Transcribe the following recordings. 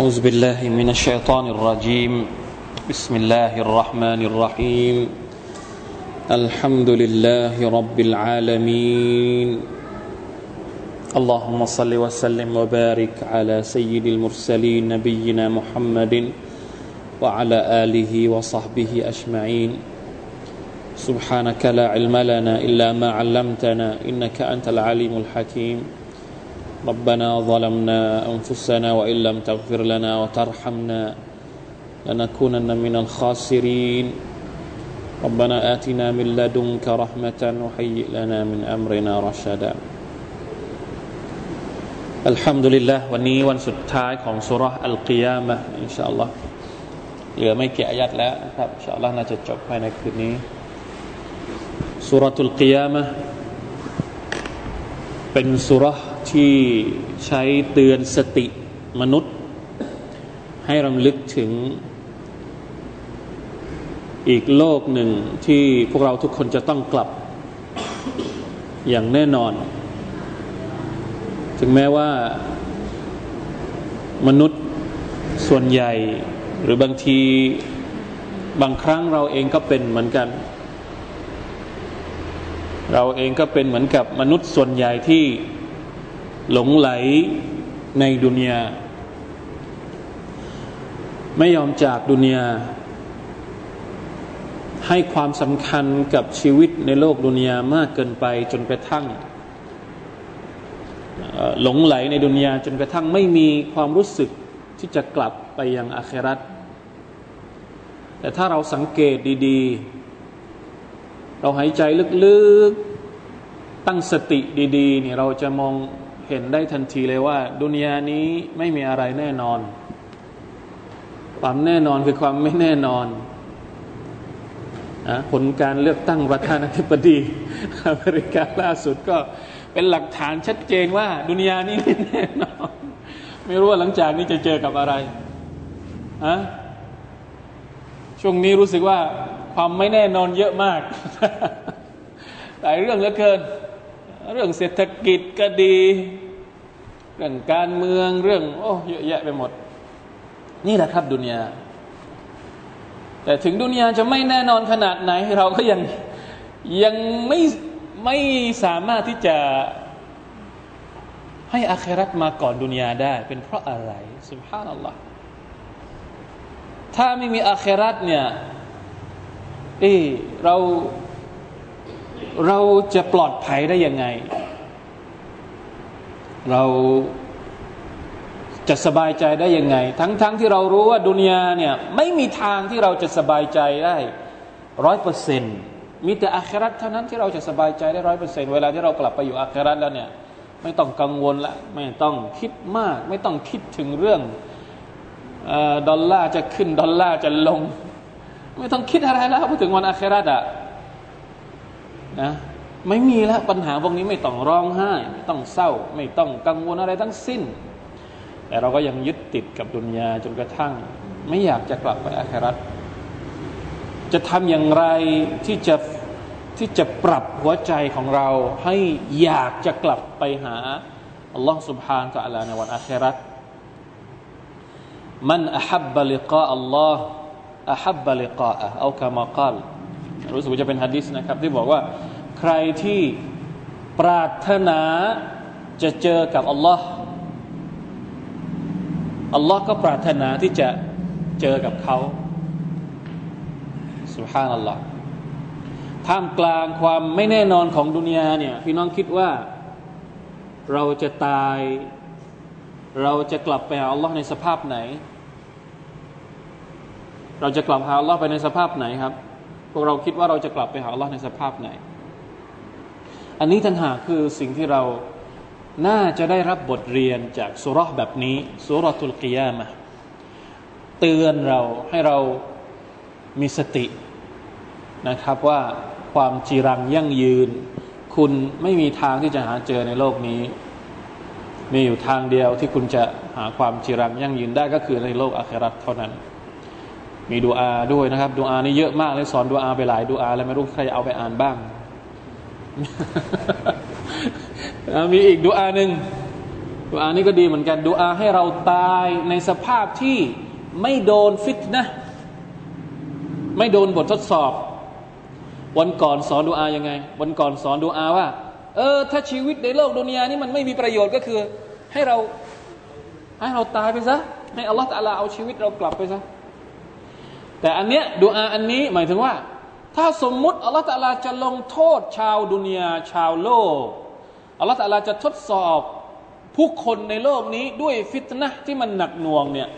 أعوذ بالله من الشيطان الرجيم. بسم الله الرحمن الرحيم. الحمد لله رب العالمين. اللهم صل وسلم وبارك على سيد المرسلين نبينا محمد وعلى آله وصحبه أجمعين. سبحانك لا علم لنا إلا ما علمتنا إنك أنت العليم الحكيم. ربنا ظلمنا أنفسنا وإن لم تغفر لنا وترحمنا لنكونن من الخاسرين ربنا آتنا من لدنك رحمة وهيئ لنا من أمرنا رشدا الحمد لله วันนี้วันสุดท้ายของสุราอัลกิยามะอินชาอัลลอฮ์เหลือไม่กี่อายัดแล้วนะครับอินชาอัลลอฮ์น่าจะจบภายในคืนนี้สุรตุลกิยามะเป็นสุร ที่ใช้เตือนสติมนุษย์ ให้รำลึกถึงอีกโลกหนึ่งที่พวกเราทุกคนจะต้องกลับอย่างแน่นอน ถึงแม้ว่ามนุษย์ส่วนใหญ่ หรือบางทีบางครั้งเราเองก็เป็นเหมือนกัน เราเองก็เป็นเหมือนกับมนุษย์ส่วนใหญ่ที่ หลงไหลในดุนยาไม่ยอมจากดุนยาให้ความสำคัญกับชีวิตในโลกดุนยามากเกินไปจนกระทั่งหลงไหลในดุนยาจนกระทั่งไม่มีความรู้สึกที่จะกลับไปยังอาครัตแต่ถ้าเราสังเกตดีๆ เราหายใจลึกๆ ตั้งสติดีๆเนี่ยเราจะมอง เห็นได้ทันทีเลยว่า ดุนยานี้ไม่มีอะไรแน่นอน ความแน่นอนคือความไม่แน่นอนผลการเลือกตั้งประธานาธิบดีอเมริกาล่าสุดก็เป็นหลักฐานชัดเจนว่า ดุนยานี้ไม่แน่นอน ไม่รู้ว่าหลังจากนี้จะเจอกับอะไรอะช่วงนี้รู้สึกว่าความไม่แน่นอนเยอะมาก หลายเรื่องเหลือเกิน เรื่องเศรษฐกิจก็ดี เรื่องการเมืองเรื่อง โอ้เยอะแยะไปหมด นี่แหละครับดุนยาแต่ถึงดุนยาจะไม่แน่นอนขนาดไหน เราก็ยังยังไม่ไม่สามารถที่จะให้อาครัตมาก่อนดุนยาได้ เป็นเพราะอะไรสุภานัลลอฮ์ถ้าไม่มีอาครัตเนี่ยเอเรา เราจะปลอดภัยได้ยังไง เราจะสบายใจได้ยังไง ทั้งๆทที่เรารู้ว่าดุนยาเนี่ยไม่มีทางที่เราจะสบายใจได้ร้อยเปอร์เซ็นต์มีแต่อาคราตเท่านั้นที่เราจะสบายใจได้ร้อยเปอร์เซ็นต์เวลาที่เรากลับไปอยู่อาคราตแล้วเนี่ยไม่ต้องกังวลละไม่ต้องคิดมาก ไม่ต้องคิดถึงเรื่องดอลลาร์จะขึ้นดอลลาร์จะลง ไม่ต้องคิดอะไรแล้วพูดถึงวันอาคราตอะ นะไม่มีแล้วปัญหาพวกนี้ไม่ต้องร้องไห้ ไม่ต้องเศร้า ไม่ต้องกังวลอะไรทั้งสิ้น แต่เราก็ยังยึดติดกับดุนยาจนกระทั่ง ไม่อยากจะกลับไปอาคราตจะทำอย่างไรที่จะที่จะปรับหัวใจของเราให้อยากจะกลับไปหาอัลลอฮ์ سبحانه และ تعالى ในวันอาคราตมันอฮับบลิกาอัลลอฮ์อฮับบลิกาอะเอาคำกล่าว รู้สึกว่าจะเป็นฮะดิษนะครับ ที่บอกว่าใครที่ปรารถนาจะเจอกับอัลลอฮ์อัลลอฮ์ก็ปรารถนาที่จะเจอกับเขาสุฮานัลลอฮ์ท่ามกลางความไม่แน่นอนของดุนยาเนี่ยพี่น้องคิดว่าเราจะตาย เราจะกลับไปหาอัลลอฮ์ในสภาพไหน เราจะกลับหาอัลลอฮ์ไปในสภาพไหนครับ พวกเราคิดว่าเราจะกลับไปหาอัลลอฮ์ในสภาพไหน อันนี้ทันหาคือสิ่งที่เราน่าจะได้รับบทเรียนจากสุรษแบบนี้สุรทุลกิยามะเตือนเราให้เรามีสตินะครับว่าความจีรังยั่งยืน คุณไม่มีทางที่จะหาเจอในโลกนี้ มีอยู่ทางเดียวที่คุณจะหาความจีรังยั่งยืนได้ก็คือในโลกอาคราตเท่านั้น มีดูอาด้วยนะครับดูอานี่เยอะมากเลยสอนดูอาไปหลายดูอาแล้วไม่รู้ใครเอาไปอ่านบ้าง มีอีกดูอาหนึ่งดูอานี้ก็ดีเหมือนกันดูอาให้เราตายในสภาพที่ไม่โดนฟิตนะ ไม่โดนบททดสอบ วันก่อนสอนดูอายังไง วันก่อนสอนดูอาว่า เออ ถ้าชีวิตในโลกดุนยานี้มันไม่มีประโยชน์ก็คือ ให้เราให้เราตายไปซะให้อัลลอฮฺตะลาเอาชีวิตเรากลับไปซะ แต่อันเนี้ยดูอาอันนี้หมายถึงว่า ถ้าสมมุติอัลลอฮฺตะลาจะลงโทษชาวดุนยาชาวโลกอัลลอฮฺตะลาจะทดสอบผู้คนในโลกนี้ด้วยฟิตนะที่มันหนักหน่วงเนี่ย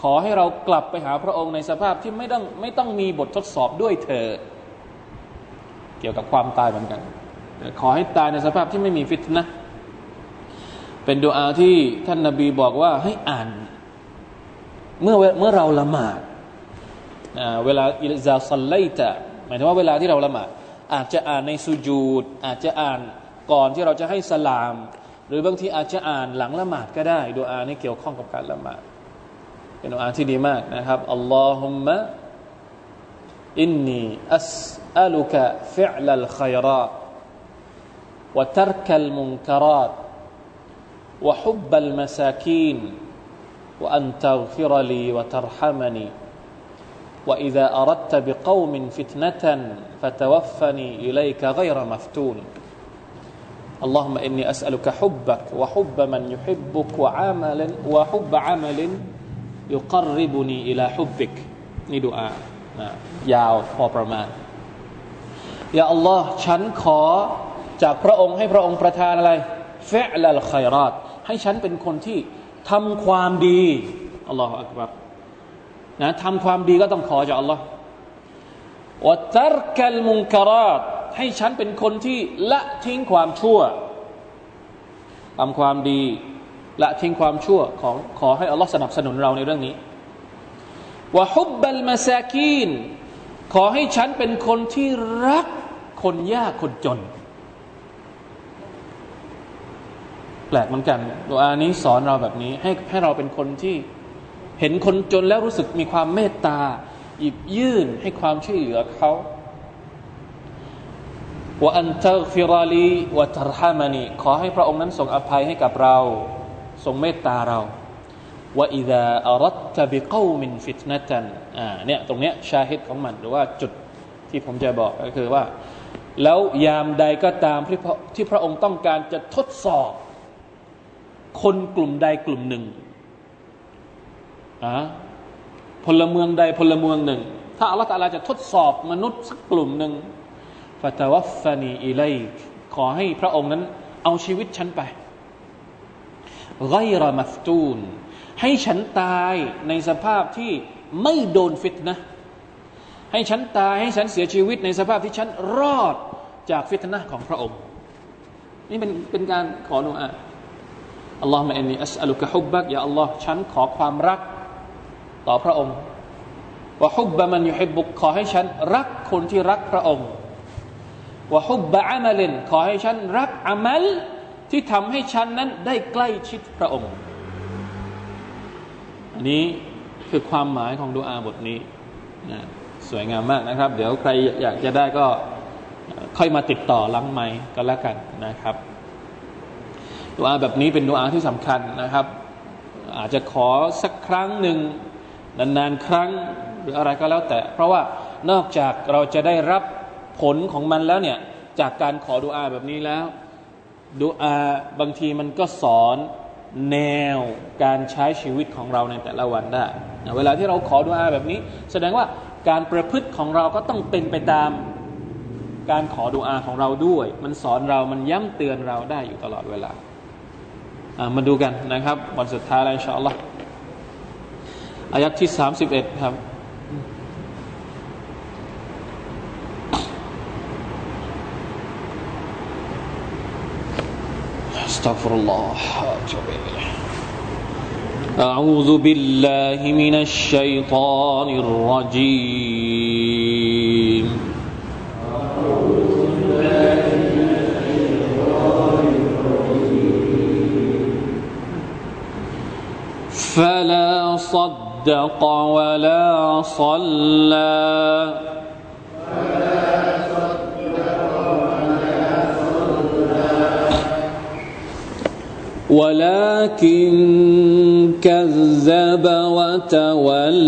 ขอให้เรากลับไปหาพระองค์ในสภาพที่ไม่ต้องไม่ต้องมีบททดสอบด้วยเธอ เกี่ยวกับความตายเหมือนกัน ขอให้ตายในสภาพที่ไม่มีฟิตนะเป็นดูอาที่ท่านนาบีบอกว่าให้อ่าน เมื่อเมื่อเราละหมาด เวลาอิลซาซัลไลตะหมายถึงว่าเวลาที่เราละหมาดอาจจะอ่านในสุญูดอาจจะอ่านก่อนที่เราจะให้สลาม หรือบางทีอาจจะอ่านหลังละหมาดก็ได้ดูอานี่เกี่ยวข้องกับการละหมาดเป็นดูอาที่ดีมากนะครับอัลลอฮุมมะอินนีอัสอัลุกะฟิอลัลขัยรอต وترك المنكرات وحب المساكين وأن تغفر لي وترحمني وإذا أردت بقوم فتنة فتوفني إليك غير مفتون اللهم إني أسألك حبك وحب من يحبك وعمل وحب عمل يقربني إلى حبك นี่ดูอายาวพอประมาณยาอัลลอฮ์ฉันขอจากพระองค์ให้พระองค์ประทานอะไรเฟะลัลขัยรอดให้ฉันเป็นคนที่ทำความดีอัลลอฮฺอักบัร นะทำความดีก็ต้องขอจากอัลลอฮ์วัตรกัลมุงการาตให้ฉันเป็นคนที่ละทิ้งความชั่วทำความดีละทิ้งความชั่วของขอให้อัลลอฮ์สนับสนุนเราในเรื่องนี้วะฮุบบัลมาซากีนขอให้ฉันเป็นคนที่รักคนยากคนจน แปลกเหมือนกันตัวอานี้สอนเราแบบนี้ให้ให้เราเป็นคนที่ เห็นคนจนแล้วรู้สึกมีความเมตตา หยิบยื่นให้ความช่วยเหลือเขาว่าอันเตอฟิราลีวะตรฮามานีขอให้พระองค์นั้นทรงอภัยให้กับเรา ทรงเมตตาเราว่าอิดาอารัตตบิกามินฟิตนะตันอ่าเนี่ยตรงเนี้ยชาฮิดของมันหรือว่าจุดที่ผมจะบอกก็คือว่า แล้วยามใดก็ตามที่พระที่พระองค์ต้องการจะทดสอบ คนกลุ่มใดกลุ่มหนึ่ง อะพลเมืองใดพลเมืองหนึ่ง ถ้าอัลลอฮฺตาลาจะทดสอบมนุษย์สักกลุ่มหนึ่งฟาตาวัฟานีอิเลขอให้พระองค์นั้นเอาชีวิตฉันไปไกรมัฟตูน ให้ฉันตายในสภาพที่ไม่โดนฟิตนะ ให้ฉันตายให้ฉันเสียชีวิตในสภาพที่ฉันรอดจากฟิตนะของพระองค์ นี่เป็นเป็นการขอดุอาอัลลอฮฺมะอินนีอัสอัลุกะฮุบบักยาอัลลอฮ์ฉันขอความรัก ต่อพระองค์ว่าฮุบบะมันยุฮิบุกขอให้ฉันรักคนที่รักพระองค์ว่าฮุบบะอามัลินขอให้ฉันรักอามัลที่ทำให้ฉันนั้นได้ใกล้ชิดพระองค์ อันนี้คือความหมายของดูอาบทนี้นะสวยงามมากนะครับ เดี๋ยวใครอยากจะได้ก็ค่อยมาติดต่อลังไม้ก็แล้วกันนะครับดูอาแบบนี้เป็นดูอาที่สำคัญนะครับ อาจจะขอสักครั้งหนึ่ง นานๆครั้งหรืออะไรก็แล้วแต่ เพราะว่านอกจากเราจะได้รับผลของมันแล้วเนี่ยจากการขอดูอาแบบนี้แล้วดูอาบางทีมันก็สอนแนวการใช้ชีวิตของเราในแต่ละวันได้เวลาที่เราขอดูอาแบบนี้ แสดงว่าการประพฤติของเราก็ต้องเป็นไปตามการขอดูอาของเราด้วย มันสอนเรามันย้ำเตือนเราได้อยู่ตลอดเวลา มาดูกันนะครับ วันสุดท้ายแล้วอินชาอัลลอฮ์ อายัดที่สามสิบเอ็ดครับ استغفر الله اتوب اليه اعوذ بالله من الشيطان الرجيم فلا صدق ولا صلى. ولكن كذب وتولى.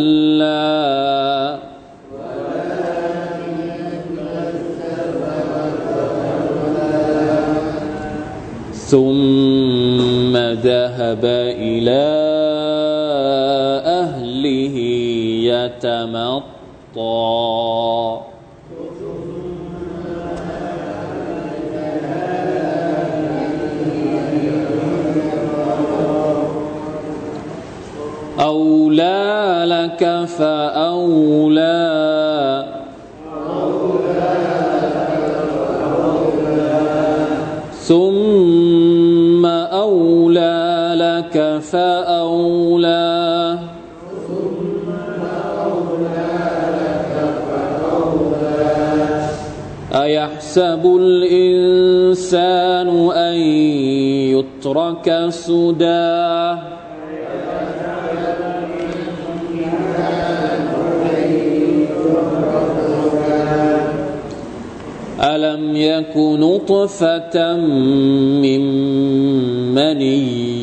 ثم ذهب إلى يتمطى أولى لك فأولى أيحسب الإنسان أن يترك سدى. ألم يك نطفة من مني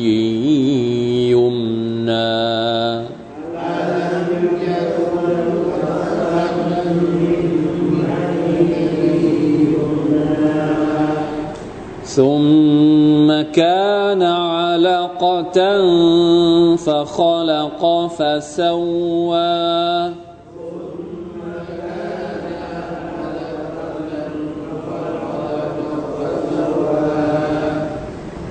فخلق فسوى.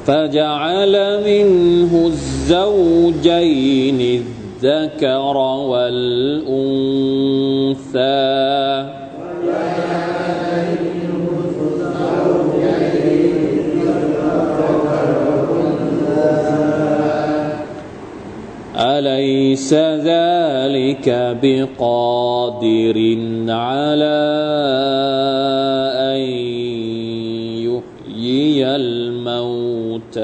فجعل منه الزوجين الذكر والأنثى. أليس ذلك بقادر على أن يحيي الموتى؟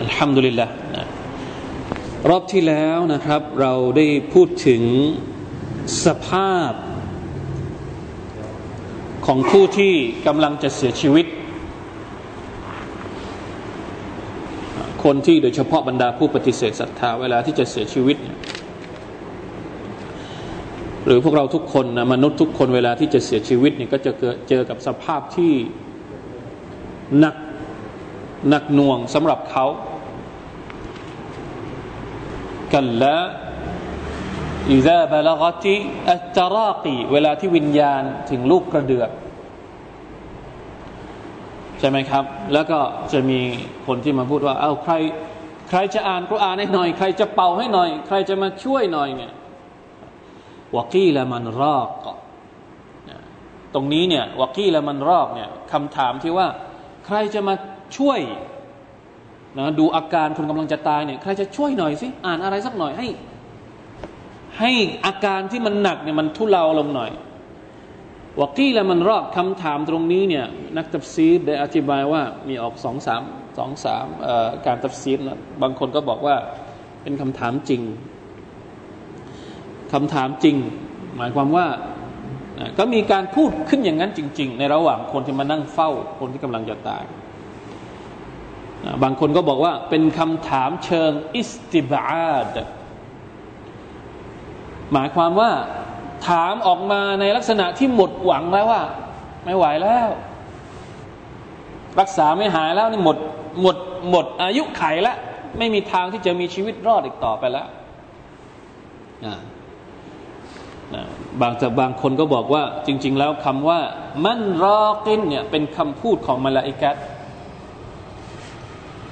الحمد لله. รอบที่แล้วนะครับ เราได้พูดถึงสภาพ ของผู้ที่กำลังจะเสียชีวิต คนที่โดยเฉพาะบรรดาผู้ปฏิเสธศรัทธาเวลาที่จะเสียชีวิต หรือพวกเราทุกคนนะมนุษย์ทุกคนเวลาที่จะเสียชีวิตเนี่ยก็จะเจอกับสภาพที่หนักหนักหน่วงสำหรับเขา กัลละอิซาบลกติอัตรากีเวลาที่วิญญาณถึงลูกกระเดือกใช่ไหมครับ แล้วก็จะมีคนที่มาพูดว่า เอาใคร ใครจะอ่านกุรอานให้หน่อย ใครจะเป่าให้หน่อย ใครจะมาช่วยหน่อยเนี่ยวกีละมันรอกตรงนี้เนี่ยوقيل من راقเนี่ยคำถามที่ว่า ใครจะมาช่วย นะดูอาการคนกำลังจะตายเนี่ยใครจะช่วยหน่อยสิอ่านอะไรสักหน่อยให้ ให้อาการที่มันหนักเนี่ยมันทุเลาลงหน่อยوقيل من راقคำถามตรงนี้เนี่ยนักตัฟซีรได้อธิบายว่ามีออกสองสามสองสามการตัฟซีรนะบางคนก็บอกว่าเป็นคำถามจริงคำถามจริง หมายความว่าก็มีการพูดขึ้นอย่างนั้นจริง ๆ ในระหว่างคนที่มานั่งเฝ้าคนที่กำลังจะตาย บางคนก็บอกว่าเป็นคำถามเชิงอิสติบาดหมายความว่าถามออกมาในลักษณะที่หมดหวังแล้วว่า ไม่ไหวแล้ว รักษาไม่หายแล้วนี่หมดหมดหมดอายุไขแล้ว ไม่มีทางที่จะมีชีวิตรอดอีกต่อไปแล้วบางแต่บางคนก็บอกว่า จริง ๆ แล้วคำว่า มันรอกินเนี่ยเป็นคำพูดของมาลาอิกัต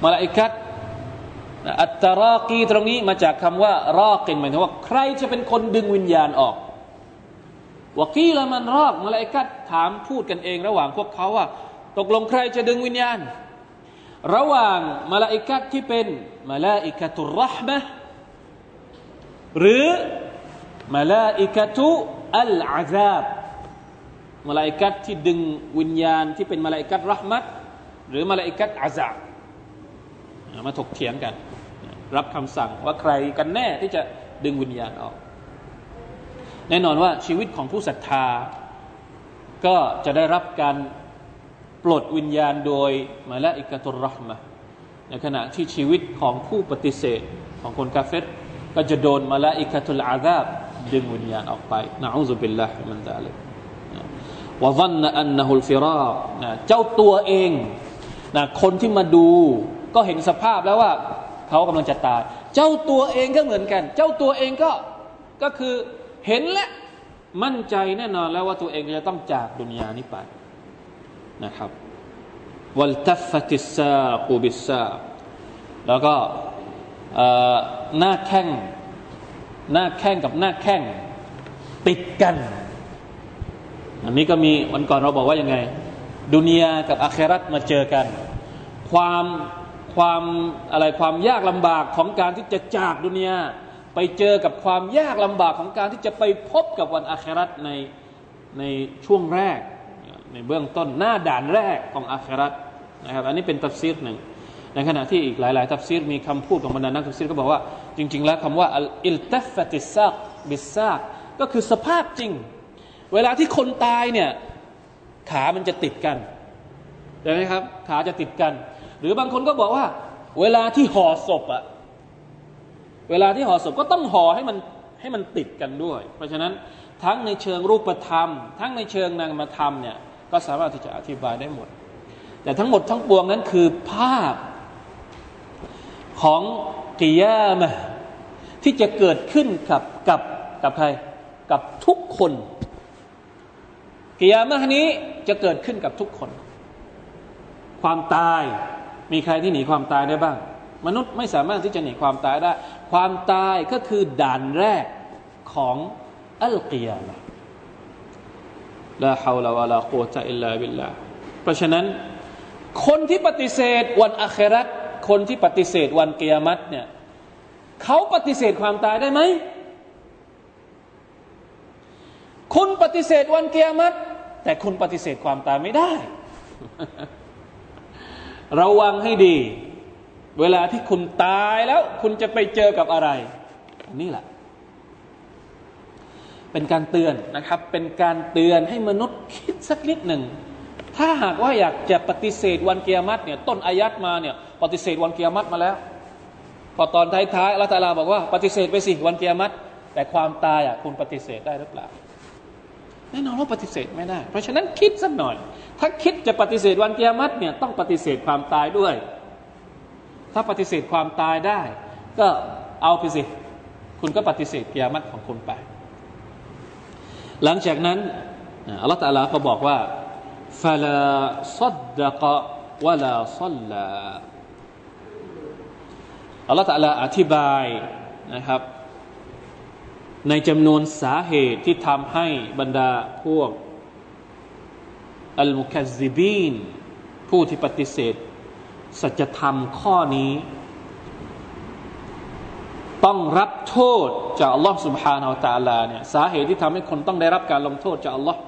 มาลาอิกัตอัตตรากีตรงนี้มาจากคำว่ารอกินหมายถึงว่าใครจะเป็นคนดึงวิญญาณออกวกีละมันรอกมาลาอิกัตถามพูดกันเองระหว่างพวกเขาว่า ตกลงใครจะดึงวิญญาณ ระหว่างมาลาอิกัตที่เป็นมาลาอิกะตุรห์มะหรือมาลาอิกะตุอัลอาซาบมาลาอิกัตที่ดึงวิญญาณที่เป็นมาลาอิกัตรห์มัตหรือมาลาอิกัตอาซาบ มาถกเถียงกัน รับคำสั่งว่าใครกันแน่ที่จะดึงวิญญาณออก แน่นอนว่าชีวิตของผู้ศรัทธา ก็จะได้รับการปลดวิญญาณโดยมาละอิกตุรรห์มะในขณะที่ชีวิตของผู้ปฏิเสธของคนกาเฟตก็จะโดนมาละอิกตุลอาซาบดึงวิญญาณออกไปนะอูซุบิลลาฮิมันซาลิกวะซันนะอันนะฮุลฟิรานะเจ้าตัวเองนะคนที่มาดู ก็เห็นสภาพแล้วว่าเขากำลังจะตาย เจ้าตัวเองก็เหมือนกัน เจ้าตัวเองก็ก็คือเห็นและมั่นใจแน่นอนแล้วว่าตัวเองจะต้องจากดุนยานี้ไปนะครับวัลตัฟติซากูบิซาแล้วก็หน้าแข้งหน้าแข้งกับหน้าแข้งติดกัน อันนี้ก็มีวันก่อนเราบอกว่ายังไง ดุนยากับอาครัตมาเจอกัน ความ ความอะไรความยากลำบากของการที่จะจากดุนยาไปเจอกับความยากลำบากของการที่จะไปพบกับวันอาครัตในในช่วงแรก ในเบื้องต้นหน้าด่านแรกของอาครัตนะครับอันนี้เป็นตัฟซีรหนึ่งในขณะที่อีกหลาย ๆ ตัฟซีรมีคำพูดของบรรดานักตัฟซีรก็บอกว่าจริง ๆ แล้วคำว่าالتفت الساق بالساقก็คือสภาพจริง เวลาที่คนตายเนี่ยขามันจะติดกันใช่ไหมครับ ขาจะติดกัน หรือบางคนก็บอกว่า เวลาที่ห่อศพอะเวลาที่ห่อศพก็ต้องห่อให้มันให้มันติดกันด้วย เพราะฉะนั้นทั้งในเชิงรูปธรรม ทั้งในเชิงนามธรรมเนี่ยก็สามารถที่จะอธิบายได้หมด แต่ทั้งหมดทั้งปวงนั้นคือภาพของกิยามะที่จะเกิดขึ้นกับกับกับใครกับทุกคนกิยามะนี้จะเกิดขึ้นกับทุกคน ความตาย มีใครที่หนีความตายได้บ้าง มนุษย์ไม่สามารถที่จะหนีความตายได้ ความตายก็คือด่านแรกของอัลกิยามะลาฮาวลาวะลาโคตะอิลลาบิลลาเพราะฉะนั้น คนที่ปฏิเสธวันอัคราตคนที่ปฏิเสธวันเกียรติเนี่ยเขาปฏิเสธความตายได้ไหมคุณปฏิเสธวันเกียรติแต่คุณปฏิเสธความตายไม่ได้ ระวังให้ดี เวลาที่คุณตายแล้ว คุณจะไปเจอกับอะไร นี่แหละ เป็นการเตือนนะครับ เป็นการเตือนให้มนุษย์คิดสักนิดหนึ่ง ถ้าหากว่าอยากจะปฏิเสธวันเกียรติเนี่ย ต้นอายัดมาเนี่ย ปฏิเสธวันเกียรติมาแล้ว พอตอนท้ายๆอัลตาลาบอกว่า ปฏิเสธไปสิวันเกียรติแต่ความตายอะคุณปฏิเสธได้หรือเปล่า แน่นอนว่าปฏิเสธไม่ได้ เพราะฉะนั้นคิดสักหน่อย ถ้าคิดจะปฏิเสธวันเกียรติเนี่ยต้องปฏิเสธความตายด้วย ถ้าปฏิเสธความตายได้ ก็เอาไปสิ คุณก็ปฏิเสธเกียรติของคุณไป หลังจากนั้นอัลลอฮฺตาลาก็บอกว่าฟาลาซัดดะกะวะลาซัลลาอัลลอฮฺตาลาอธิบายนะครับ ในจำนวนสาเหตุที่ทำให้บรรดาพวกอัลมุคัซซิบีนผู้ที่ปฏิเสธ สัจธรรมข้อนี้ ต้องรับโทษจากอัลลอฮ์สุบฮานาอัลตาลาเนี่ยสาเหตุที่ทำให้คนต้องได้รับการลงโทษจากอัลลอฮ์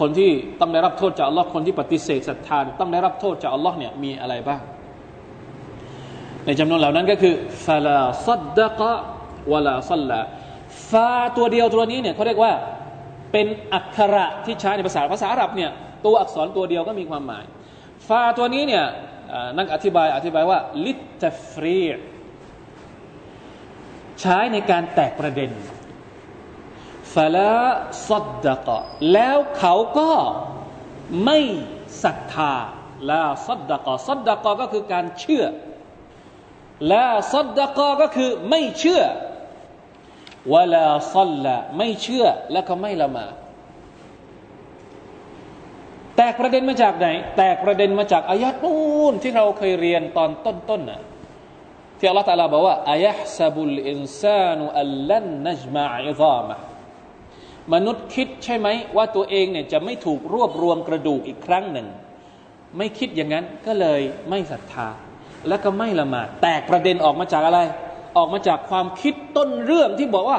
คนที่ต้องได้รับโทษจากอัลลอฮ์คนที่ปฏิเสธศรัทธาต้องได้รับโทษจากอัลลอฮ์เนี่ยมีอะไรบ้าง ในจำนวนเหล่านั้นก็คือฟาลาซัดดะกะ วลาซัลลาฟาตัวเดียวตัวนี้เนี่ยเขาเรียกว่าเป็นอักขระที่ใช้ในภาษาภาษาอาหรับเนี่ยตัวอักษรตัวเดียวก็มีความหมาย ฟาตัวนี้เนี่ยนักอธิบายอธิบายว่าลิตฟรีใช้ในการแตกประเด็นฟาลาซัดดะกะแล้วเขาก็ไม่ศรัทธาลาซัดดะกะซัดดะกะก็คือการเชื่อลาซัดดะกะก็คือไม่เชื่อ วลาซัลละไม่เชื่อแล้วก็ไม่ละหมาดแตกประเด็นมาจากไหน แตกประเด็นมาจากอายะนู่นที่เราเคยเรียนตอนต้นๆน่ะที่อัลลอฮฺตาลาบอกว่าอายะซับุลอินซานุอัลลันนัจมาอิซามะมนุษย์คิดใช่ไหมว่าตัวเองเนี่ยจะไม่ถูกรวบรวมกระดูกอีกครั้งหนึ่ง ไม่คิดอย่างนั้นก็เลยไม่ศรัทธา แล้วก็ไม่ละหมาดแตกประเด็นออกมาจากอะไร ออกมาจากความคิดต้นเรื่องที่บอกว่า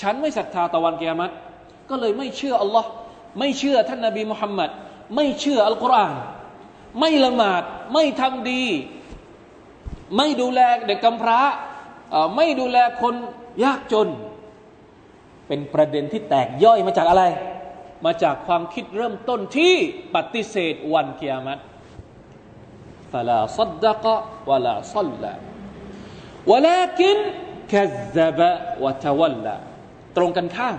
ฉันไม่ศรัทธาต่อวันเกียรติก็เลยไม่เชื่ออัลลอฮ์ไม่เชื่อท่านนาบีมุฮัมมัดไม่เชื่ออัลกุรอานไม่ละหมาดไม่ทำดี ไม่ดูแลเด็กกำพร้าไม่ดูแลคนยากจน เป็นประเด็นที่แตกย่อยมาจากอะไร มาจากความคิดเริ่มต้นที่ปฏิเสธวันเกียรติฟลาซัดดะกะวลาซัลลา วลากินคัซบะวะทวัลลาตรงกันข้าม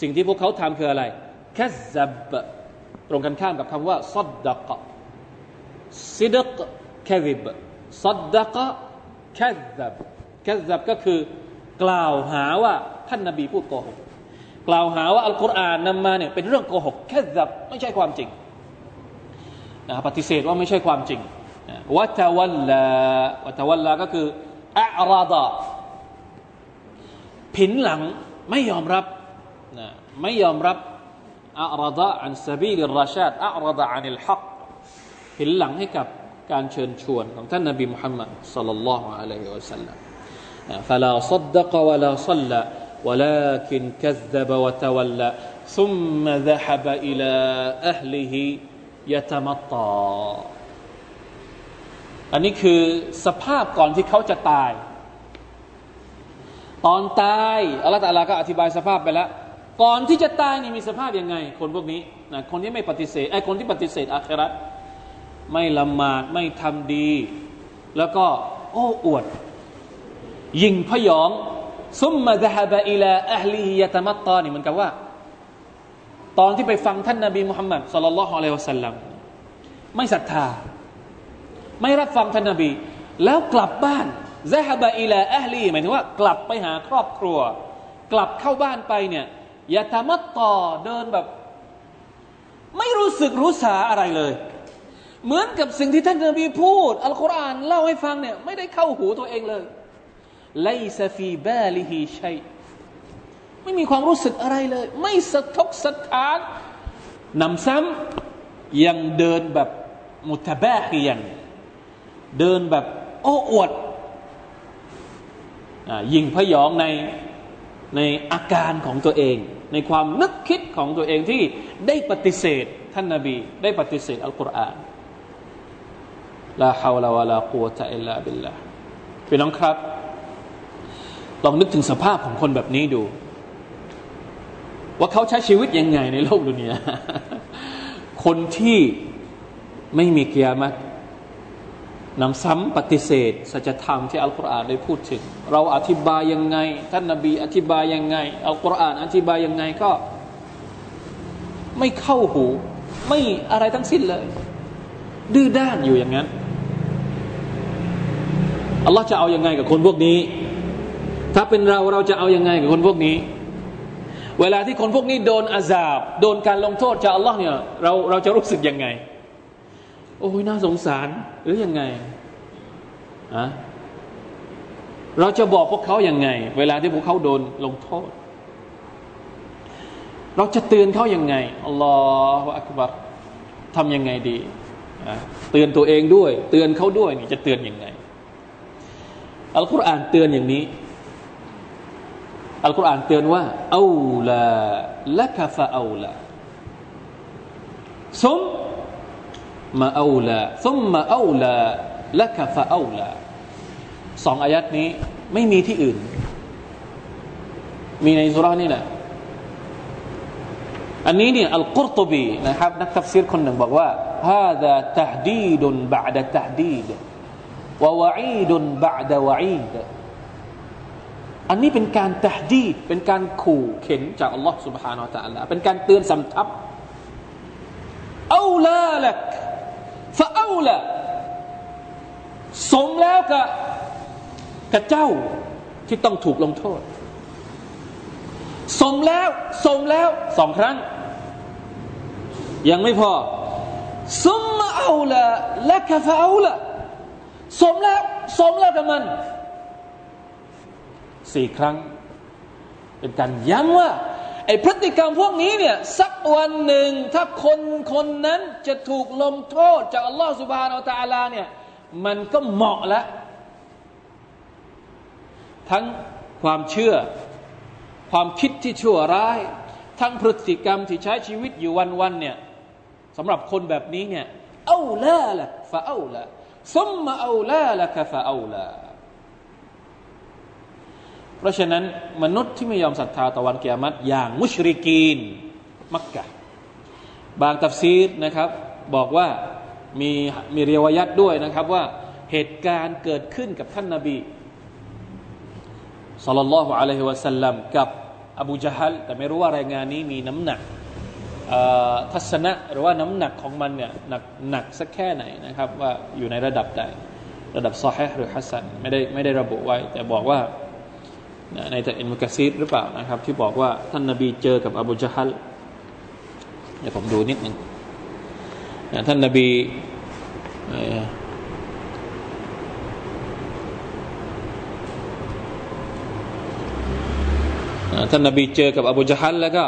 สิ่งที่พวกเขาทำคืออะไรคัซบตรงกันข้ามกับคำว่าซัดดะกะซิดกคซิบซัดดะกะคัซบคัซบก็คือกล่าวหาว่าท่านนบีพูดโกหกกล่าวหาว่าอัลกุรอานนำมาเนี่ยเป็นเรื่องโกหกแค่ซับไม่ใช่ความจริงนะปฏิเสธว่าไม่ใช่ความจริงวัตวัลลาวัตวัลลาก็คือ อัลาดะผินหลังไม่ยอมรับนะไม่ยอมรับอัลาดะอันซาบีลิรชาดอัลาดะอันิลฮักผินหลังให้กับการเชิญชวนของท่านนบีมุฮัมมัดสัลลัลลอฮุอะลัยฮิวะสัลลัม فلا صدق ولا صلى ولكن كذب وتولى ثم ذهب إلى أهله يتمطى อันนี้คือสภาพก่อนที่เขาจะตาย ตอนตายอัลลอฮฺตาลาก็อธิบายสภาพไปแล้ว ก่อนที่จะตายนี่มีสภาพยังไง คนพวกนี้นะคนที่ไม่ปฏิเสธไอ้คนที่ปฏิเสธอาคราไม่ละหมาดไม่ทำดี แล้วก็โอ้อวด ยิงพยองซุมมาดฮบะอิลาอัลลียะตมัตตานี่เหมือนกับว่า ตอนที่ไปฟังท่านนาบีมุฮัมมัดสุลลัลลอฮุอะลัยฮิวะสัลลัมไม่ศรัทธา ไม่รับฟังท่านนาบี แล้วกลับบ้านซะฮบะอิลาอัลลีหมายถึงว่ากลับไปหาครอบครัว กลับเข้าบ้านไปเนี่ยยะตมัตตอเดินแบบ ไม่รู้สึกรู้สาอะไรเลย เหมือนกับสิ่งที่ท่านนาบีพูด อัลกุรอานเล่าให้ฟังเนี่ยไม่ได้เข้าหูตัวเองเลยไลซฟีบาลิฮีชัยไม่มีความรู้สึกอะไรเลย ไม่สะทกสะท้านนำซ้ำยังเดินแบบมุตบะกียัน เดินแบบโอ้อวดยิงพยองในในอาการของตัวเอง ในความนึกคิดของตัวเองที่ได้ปฏิเสธท่านนาบี ได้ปฏิเสธอัลกุรอานลาฮาวลาวะลากุวะตะอิลลาบิลลาพี่น้องครับ ลองนึกถึงสภาพของคนแบบนี้ดู ว่าเขาใช้ชีวิตยังไงในโลกดุนยาคนที่ไม่มีเกียรติ นำซ้ำปฏิเสธสัจธรรมที่อัลกุรอานได้พูดถึง เราอธิบายยังไง ท่านนาบี อธิบายยังไงอัลกุรอานอธิบายยังไงก็ ไม่เข้าหู ไม่อะไรทั้งสิ้นเลย ดื้อด้านอยู่อย่างนั้นอัลลอฮ์จะเอาอยัางไงกับคนพวกนี้ ถ้าเป็นเราเราจะเอาอยัางไงกับคนพวกนี้ เวลาที่คนพวกนี้โดนอาซาบ โดนการลงโทษจากอัลลอฮ์เนี่ยเราเราจะรู้สึกยังไง โอ้ยน่าสงสาร หรือยังไงอะเราจะบอกพวกเขาอย่างไง เวลาที่พวกเขาโดนลงโทษ เราจะเตือนเขาอย่างไงอัลลอฮฺอักบัรทำยังไงดีเตือนตัวเองด้วย เตือนเขาด้วยนี่จะเตือนอยังไงอัลกุรอานเตือนอย่างนี้อัลกุรอานเตือนว่าเอาละละกฟะเอาละซุม มาเอาละซุมมาเอาละละกฟะเอาละสองอายัดนี้ไม่มีที่อื่น มีในสุรานี่แหละอันนี้เนี่ยอัลกุรตุบีนะครับนักทัฟซีรคนหนึ่งบอกว่า هذا تهديد بعد تهديد ووعيد بعد وعيد อันนี้เป็นการตะดีดเป็นการขู่เข็นจากอัลลอฮ์ سبحانه และ تعالى เป็นการเตือนสำทับเอาละลัก ฟะเอาละสมแล้วกับกับเจ้าที่ต้องถูกลงโทษ สมแล้ว สมแล้วสองครั้ง ยังไม่พอสมมาเอาละและกฟะเอาละสมแล้ว สมแล้วกับมันสี่ครั้ง เป็นการย้ำว่า ไอ้พฤติกรรมพวกนี้เนี่ยสักวันหนึ่งถ้าคนคนนั้นจะถูกลงโทษจากอัลลอฮฺสุบฮานาอัลตะลาเนี่ยมันก็เหมาะแล้วทั้งความเชื่อ ความคิดที่ชั่วร้าย ทั้งพฤติกรรมที่ใช้ชีวิตอยู่วันๆเนี่ยสำหรับคนแบบนี้เนี่ยเอาละละฟะเอาละซุมมาเอูลาละกฟะเอูลา เพราะฉะนั้นมนุษย์ที่ไม่ยอมศรัทธาต่อวันเกียรติอย่างมุชริกีน มักกะ บางตัฟซีดนะครับ บอกว่ามีมีเรียวยัดด้วยนะครับว่าเหตุการณ์เกิดขึ้นกับท่านนาบีสัลลัลลอฮุอะลัยฮิวะสัลลัมกับอบูจฮัลแต่ไม่รู้ว่ารายงานนี้มีน้ำหนักทัศนะหรือว่าน้ำหนักของมันเนี่ยหนักหนักสักแค่ไหนนะครับว่าอยู่ในระดับใดระดับซอฮหรือฮัสซันไม่ได้ไม่ได้ระบุไว้ แต่บอกว่า ในแต่อินมุกซีดหรือเปล่านะครับ ที่บอกว่าท่านนาบีเจอกับอบูจฮัลเดี๋ยวผมดูนิดหนึ่งท่านนาบีท่านนาบีเจอกับอบูจฮัลแล้วก็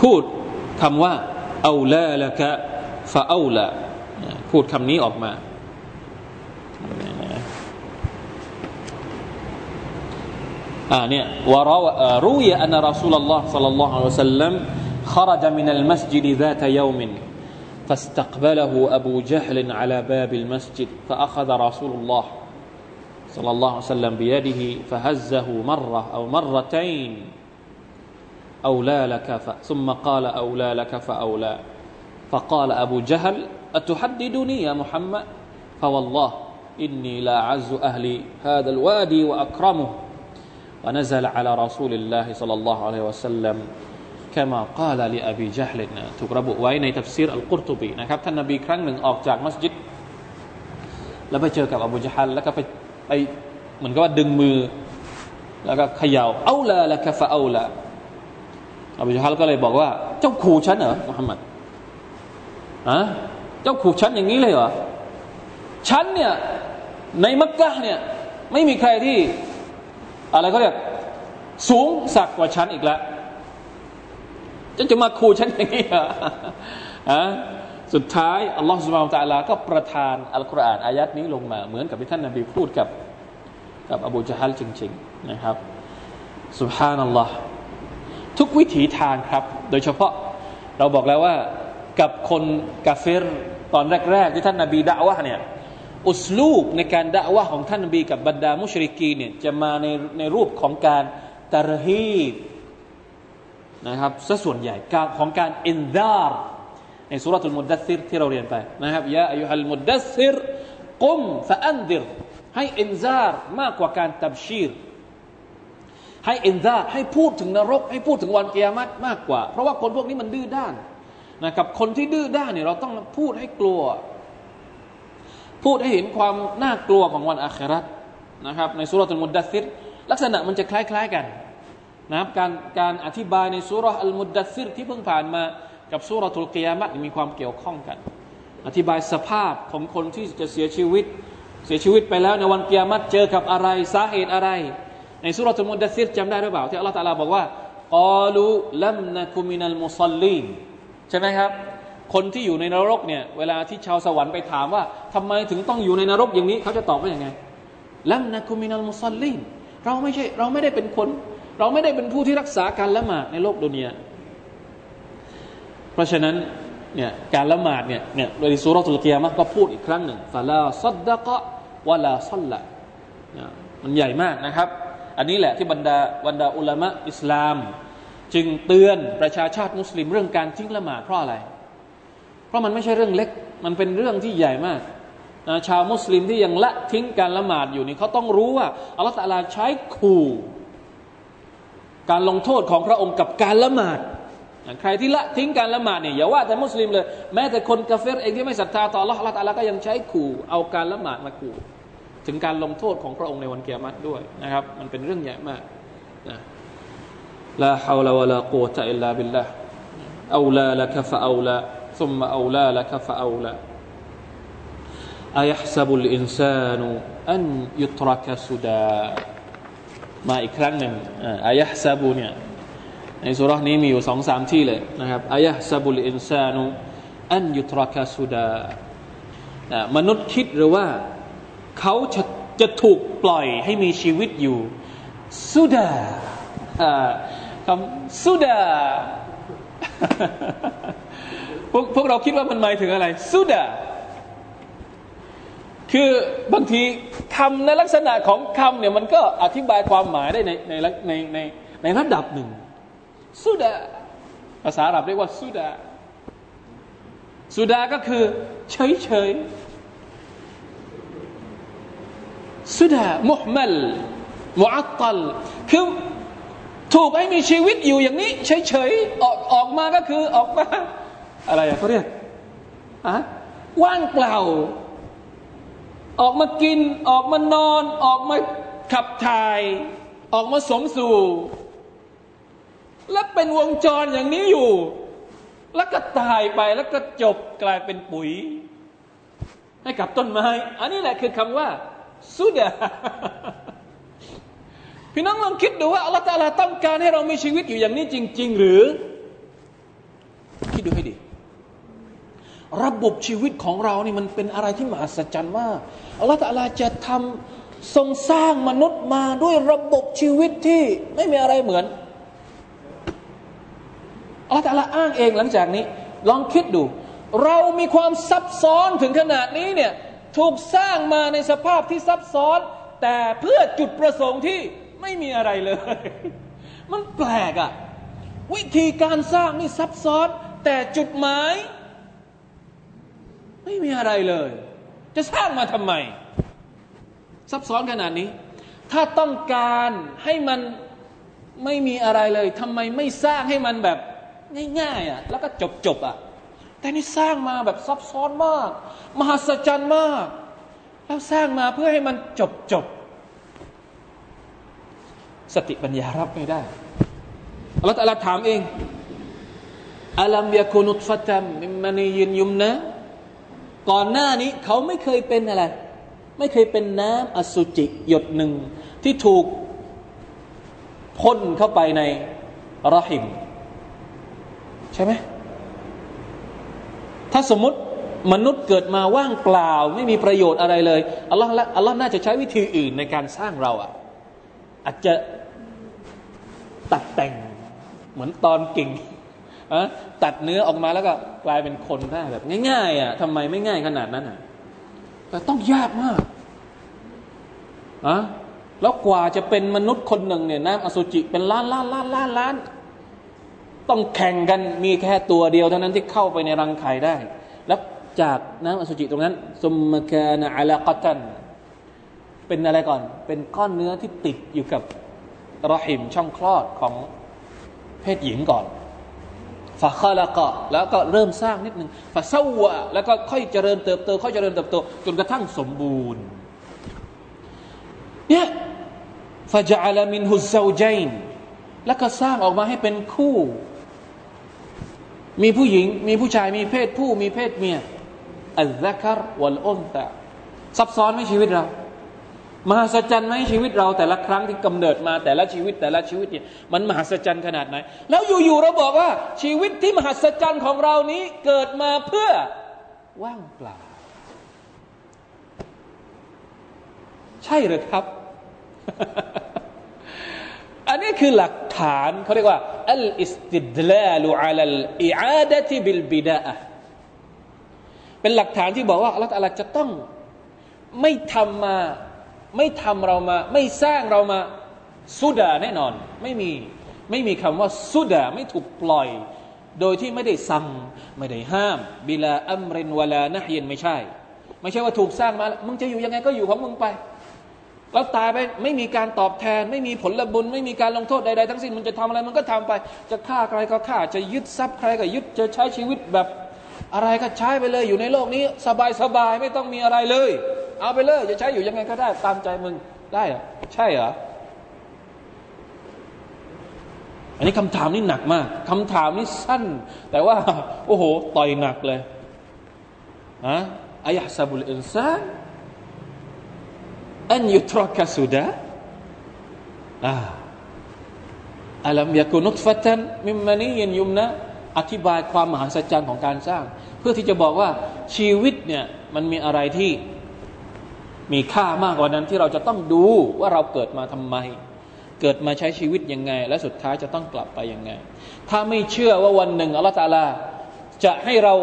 พูดคำว่าเอาละละกะฟาเอาละพูดคำนี้ออกมา อ่าเนี่ย وروي أن رسول الله صلى الله عليه وسلم خرج من المسجد ذات يوم فاستقبله أبو جهل على باب المسجد فأخذ رسول الله صلى الله عليه وسلم بيده فهزه مرة أو مرتين أولى لك ف... ثم قال أولى لك فأولى فقال أبو جهل أتحددني يا محمد فوالله إني لا أعز أهلي هذا الوادي وأكرمه ونزل على رسول الله صلى الله عليه وسلم كما قال لأبي جهل ถูกระบุไว้ในทัฟซีรอัลกุรตุบีนะครับท่านนบีครั้งหนึ่งออกจากมัสยิดแล้วไปเจอกับอบูจฮัลแล้วก็ไปไปเหมือนกับว่าดึงมือ แล้วก็เขย่าเอาละละกฟะเอาละอบูจฮัลก็เลยบอกว่า เจ้าขู่ฉันเหรอมุฮัมมัดอะเจ้าขู่ฉันอย่างนี้เลยเหรอฉันเนี่ยในมักกะเนี่ยไม่มีใครที่ อะไรก็เรียกสูงสักกว่าฉันอีกแล้วจะจะมาขู่ฉันอย่างนี้เหรออะสุดท้ายอัลลอฮฺสุบานตะลา ก็ประทานอัลกุรอานอายัดนี้ลงมา เหมือนกับที่ท่านนาบีพูดกับกับอบูจฮัลจริง ๆ นะครับสุบฮานัลลอฮ์ทุกวิถีทางครับ โดยเฉพาะเราบอกแล้วว่ากับคนกาเฟรตอนแรก ๆ ที่ท่านนาบีدعوة เนี่ย أسلوب ในการ دعوةของท่านนบีกับบรรดาمشركينเนี่ยจะมาในในรูปของการترهيبนะครับซะส่วนใหญ่การของการ إنذارในسورة المدثرที่เราเรียนไปนะครับيا أيها المدثر قم فأنذرให้إنذارมากกว่าการتبشير ให้إنذارให้พูดถึงนรก ให้พูดถึงวันกิยามัตมากกว่า เพราะว่าคนพวกนี้มันดื้อด้านนะครับคนที่ดื้อด้านเนี่ยเราต้องพูดให้กลัว พูดให้เห็นความน่ากลัวของวันอาคราตนะครับในสุรทูลมุดดัสซิรลักษณะมันจะคล้าย ๆกันนะครับการการอธิบายในสุรอัลมุดดัสซิรที่เพิ่งผ่านมากับสุรทุลกิยามัตมีความเกี่ยวข้องกัน อธิบายสภาพของคนที่จะเสียชีวิต เสียชีวิตไปแล้วในวันกิยามัตเจอกับอะไรสาเหตุอะไร ในสุรทุลมุดดัสซิรจำได้หรือเปล่าที่อัลลอฮฺตะลาบอกว่ากอลูลัมนะคุมินัลมุซัลลีนใช่ไหมครับ คนที่อยู่ในนรกเนี่ยเวลาที่ชาวสวรรค์ไปถามว่าทำไมถึงต้องอยู่ในนรกอย่างนี้ เขาจะตอบว่าอย่างไงลัมนะคุมินัลมุซัลลีนเราไม่ใช่เราไม่ได้เป็นคน เราไม่ได้เป็นผู้ที่รักษาการละหมาดในโลกดุนยาเพราะฉะนั้นเนี่ยการละหมาดเนี่ยเนี่ยโดยสุรตุลเกียมะก็พูดอีกครั้งหนึ่งฟาลาซัดดะกะวะลาซัลละมันใหญ่มากนะครับ อันนี้แหละที่บรรดาบรรดาอุลามะอิสลาม จึงเตือนประชาชาติมุสลิมเรื่องการทิ้งละหมาดเพราะอะไร เพราะมันไม่ใช่เรื่องเล็ก มันเป็นเรื่องที่ใหญ่มากนะชาวมุสลิมที่ยังละทิ้งการละหมาดอยู่นี่เขาต้องรู้ว่าอัลลอฮฺตะลาใช้ขู่การลงโทษของพระองค์กับการละหมาด ใครที่ละทิ้งการละหมาดเนี่ยอย่าว่าแต่มุสลิมเลย แม้แต่คนกาเฟรเองที่ไม่ศรัทธาต่อ Allah ละตาลาก็ยังใช้ขู่เอาการละหมาดมาขู่ถึงการลงโทษของพระองค์ในวันเกียรติด้วยนะครับ มันเป็นเรื่องใหญ่มากนะลาฮาวลาวะลากูตะอิลลาบิลละเอาลาละกฟะเอาลา ثم أولى لك فأولى أيحسب الإنسان أن يترك سدى มาอีกครั้งหนึ่งอายะซาบูเนี่ยในสุรานี้มีอยู่สองสามที่เลยนะครับอายะซาบุลอินซานุอันยุตรากาสุดามนุษย์คิดหรือว่าเขาจะจะถูกปล่อยให้มีชีวิตอยู่สุดาคำสุดา พวกพวกเราคิดว่ามันหมายถึงอะไรสุดาคือบางทีคำในลักษณะของคำเนี่ยมันก็อธิบายความหมายได้ในในในในในระดับหนึ่งสุดาภาษาอาหรับเรียกว่าสุดาสุดาก็คือ เฉยเฉยสุดามุฮมัลมุอัตตัลคือถูกให้มีชีวิตอยู่อย่างนี้ เฉยๆออกออกมาก็คือออกมา อะไรอะเขาเรียกอะว่างเปล่า ออกมากิน ออกมานอน ออกมาขับถ่าย ออกมาสมสู่ และเป็นวงจรอย่างนี้อยู่ แล้วก็ตายไปแล้วก็จบกลายเป็นปุ๋ย ให้กับต้นไม้ อันนี้แหละคือคำว่าสุดาพี่น้องลองคิดดูว่าอัลลอฮฺตาลาต้องการให้เรามีชีวิตอยู่อย่างนี้จริง ๆ หรือ คิดดูให้ดี ระบบชีวิตของเรานี่มันเป็นอะไรที่มหัศจรรย์มากอัลลอฮฺตาลาจะทำทรงสร้างมนุษย์มาด้วยระบบชีวิตที่ไม่มีอะไรเหมือนอัลลอฮฺตาลาอ้างเองหลังจากนี้ ลองคิดดู เรามีความซับซ้อนถึงขนาดนี้เนี่ยถูกสร้างมาในสภาพที่ซับซ้อน แต่เพื่อจุดประสงค์ที่ไม่มีอะไรเลย มันแปลกอะวิธีการสร้างนี่ซับซ้อน แต่จุดหมาย ไม่มีอะไรเลย จะสร้างมาทำไม ซับซ้อนขนาดนี้ ถ้าต้องการให้มันไม่มีอะไรเลยทำไมไม่สร้างให้มันแบบง่ายๆอะ่ะ แล้วก็จบๆอะ่ะ แต่นี่สร้างมาแบบซับซ้อนมาก มหัศจรรย์มาก แล้วสร้างมาเพื่อให้มันจบจบสติปัญญารับไม่ได้อัลลอฮฺถามเองอัลัมยาคุนุตฟัตัมมิมานียินยุมนะ ก่อนหน้านี้เขาไม่เคยเป็นอะไร ไม่เคยเป็นน้ำอสุจิหยดหนึ่งที่ถูกพ่นเข้าไปในรหิม ใช่ไหมถ้าสมมติมนุษย์เกิดมาว่างเปล่า ไม่มีประโยชน์อะไรเลยอัลลอฮ์อัลลอฮ์น่าจะใช้วิธีอื่นในการสร้างเราอะอาจจะตัดแต่งเหมือนตอนกิ่ง ตัดเนื้อออกมาแล้วก็กลายเป็นคนได้แบบง่ายๆอะทำไมไม่ง่ายขนาดนั้นอะแต่ต้องยากมากอะแล้วกว่าจะเป็นมนุษย์คนหนึ่งเนี่ยน้ำอสุจิเป็นล้านล้านล้านล้านล้าน ต้องแข่งกันมีแค่ตัวเดียวเท่านั้นที่เข้าไปในรังไข่ได้ แล้วจากน้ำอสุจิตรงนั้นสมมคานะอัลกัตันเป็นอะไรก่อน เป็นก้อนเนื้อที่ติดอยู่กับรหิมช่องคลอดของเพศหญิงก่อน ฟาคาละกะแล้วก็เริ่มสร้างนิดหนึ่งฟาเศวะแล้วก็ค่อยเจริญเติบโตค่อยเจริญเติบโตจนกระทั่งสมบูรณ์เนี่ยฟาจาลามินฮุซาจนแล้วก็สร้างออกมาให้เป็นคู่ มีผู้หญิง มีผู้ชายมีเพศผู้ มีเพศเมียอัลซักรวัลอุนตะซับซ้อนไหมชีวิตเรา มหัศจรรย์ไหมชีวิตเราแต่ละครั้งที่กำเนิดมาแต่ละชีวิตแต่ละชีวิตเนี่ยมันมหัศจรรย์ขนาดไหน แล้วอยู่ๆเราบอกว่าชีวิตที่มหัศจรรย์ของเรานี้เกิดมาเพื่อว่างเปล่า ใช่หรือครับ อันนี้คือหลักฐานเขาเรียกว่าอัลอิสติดลาลูอัลลอิอาดะติบิลบิดาเป็นหลักฐานที่บอกว่าอัลลอฮฺจะต้องไม่ทำมา ไม่ทำเรามา ไม่สร้างเรามาสุดาแน่นอน ไม่มีไม่มีคำว่าสุดาไม่ถูกปล่อย โดยที่ไม่ได้สั่งไม่ได้ห้าม บิลาอัมรินวลานะเฮินไม่ใช่ ไม่ใช่ว่าถูกสร้างมามึงจะอยู่ยังไงก็อยู่ของมึงไปแล้วตายไปไม่มีการตอบแทน ไม่มีผลบุญ ไม่มีการลงโทษใดๆทั้งสิ้นมันจะทำอะไรมันก็ทำไป จะฆ่าใครก็ฆ่า จะยึดทรัพย์ใครก็ยึดจะใช้ชีวิตแบบอะไรก็ใช้ไปเลยอยู่ในโลกนี้ สบายๆไม่ต้องมีอะไรเลย เอาไปเลยจะใช้อยู่ยังไงก็ได้ ตามใจมึงได้เหรอใช่เหรออันนี้คำถามนี่หนักมากคำถามนี่สั้น แต่ว่า โอ้โห ต่อยหนักเลยอะอายะซาบุลอินซานอันยุทรกสุดาอ่าอัลัมยากุนุตฟัตันมิมมานียนยุมนะอธิบายความมหัศจรรย์ของการสร้าง เพื่อที่จะบอกว่าชีวิตเนี่ยมันมีอะไรที่ มีค่ามากกว่านั้นที่เราจะต้องดูว่าเราเกิดมาทำไม เกิดมาใช้ชีวิตยังไง และสุดท้ายจะต้องกลับไปยังไง ถ้าไม่เชื่อว่าวันหนึ่งอัลลอฮฺตาลาจะให้เรา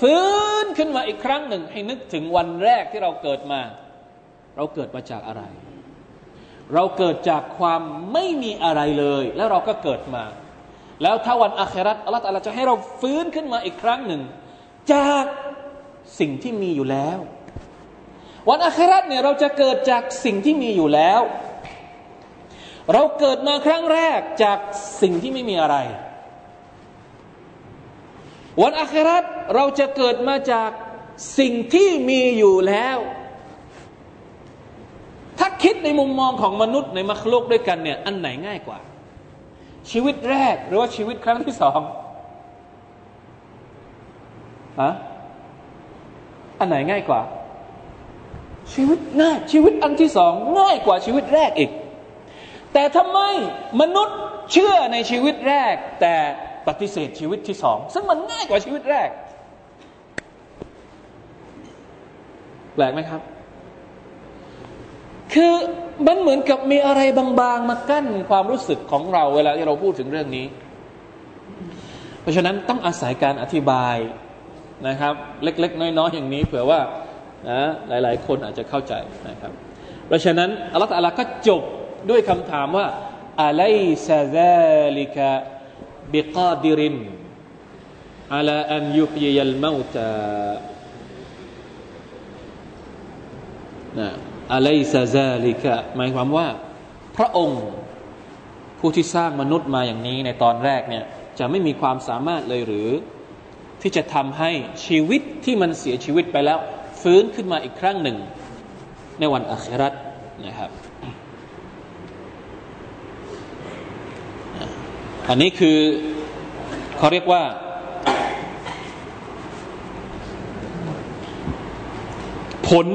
ฟื้นขึ้นมาอีกครั้งหนึ่ง ให้นึกถึงวันแรกที่เราเกิดมา เราเกิดมาจากอะไร เราเกิดจากความไม่มีอะไรเลย แล้วเราก็เกิดมา แล้วถ้าวันอาคราตอัลลอฮฺจะให้เราฟื้นขึ้นมาอีกครั้งหนึ่ง จากสิ่งที่มีอยู่แล้ว วันอาคราตเนี่ยเราจะเกิดจากสิ่งที่มีอยู่แล้ว เราเกิดมาครั้งแรกจากสิ่งที่ไม่มีอะไร วันอาคราตเราจะเกิดมาจากสิ่งที่มีอยู่แล้ว ถ้าคิดในมุมมองของมนุษย์ในมรรคโลกด้วยกันเนี่ยอันไหนง่ายกว่า ชีวิตแรกหรือว่าชีวิตครั้งที่สองฮะอันไหนง่ายกว่า ชีวิตง่าย ชีวิตอันที่สองง่ายกว่าชีวิตแรกอีก แต่ทำไมมนุษย์เชื่อในชีวิตแรก แต่ปฏิเสธชีวิตที่สองซึ่งมันง่ายกว่าชีวิตแรกแปลกไหมครับ คือมันเหมือนกับมีอะไรบางๆ มากั้นความรู้สึกของเราเวลาที่เราพูดถึงเรื่องนี้ เพราะฉะนั้นต้องอาศัยการอธิบายนะครับ เล็ก ๆ น้อย ๆ อย่างนี้ เผื่อว่า นะหลาย ๆ คนอาจจะเข้าใจนะครับ เพราะฉะนั้นอัลลอฮฺอัลลก็จบด้วยคำถามว่าอะไลซาซาลิกะบิกาดิรินอัลอันยุบยัลมาตะนะอะไลซาซาลิกะหมายความว่า พระองค์ผู้ที่สร้างมนุษย์มาอย่างนี้ในตอนแรกเนี่ยจะไม่มีความสามารถเลยหรือ ที่จะทำให้ชีวิตที่มันเสียชีวิตไปแล้ว ฟื้นขึ้นมาอีกครั้งหนึ่ง ในวันอัคราตนะครับอันนี้คือเขาเรียกว่าผล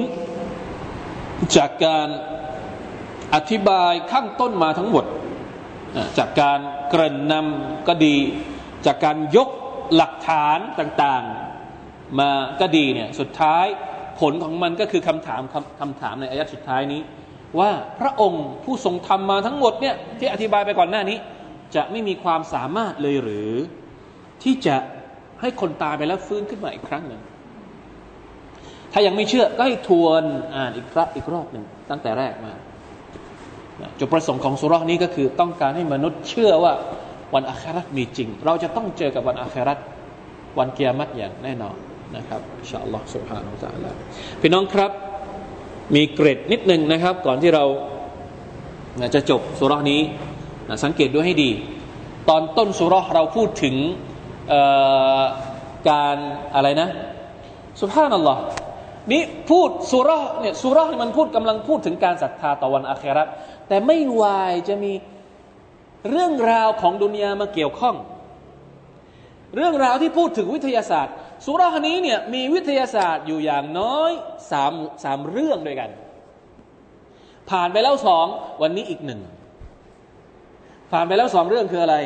จากการอธิบายข้างต้นมาทั้งหมด จากการเกริ่นนำก็ดี จากการยกหลักฐานต่างๆ มาก็ดีเนี่ยสุดท้าย ผลของมันก็คือคำถามคำคำถามในอายะสุดท้ายนี้ ว่าพระองค์ผู้ทรงทำมาทั้งหมดเนี่ยที่อธิบายไปก่อนหน้านี้ จะไม่มีความสามารถเลยหรือ ที่จะให้คนตายไปแล้วฟื้นขึ้นมาอีกครั้งหนึ่งถ้ายังไม่เชื่อก็ให้ทวนอ่านอีกครั้งอีกรอบหนึ่งตั้งแต่แรกมาจุดประสงค์ของสุรานี้ก็คือต้องการให้มนุษย์เชื่อว่าวันอาคราตมีจริง เราจะต้องเจอกับวันอาคราตวันเกียรติอย่างแน่นอน นะครับอินชาอัลลอฮฺสุบฮานาอัลลอฮฺพี่น้องครับ มีเกรดนิดหนึ่งนะครับ ก่อนที่เราจะจบสุรานี้สังเกตด้วยให้ดี ตอนต้นสุรเราพูดถึงการอะไรนะสุภาพนัลลอฮ์นี่พูดสุรเนี่ยสุรมันพูดกำลังพูดถึงการศรัทธาต่อวันอาคราแต่ไม่วายจะมีเรื่องราวของดุนยามาเกี่ยวข้อง เรื่องราวที่พูดถึงวิทยาศาสตร์ สุรานี้เนี่ยมีวิทยาศาสตร์อยู่อย่างน้อยสามสามเรื่องด้วยกัน ผ่านไปแล้วสองวันนี้อีกหนึ่งผ่านไปแล้วสองเรื่องคืออะไร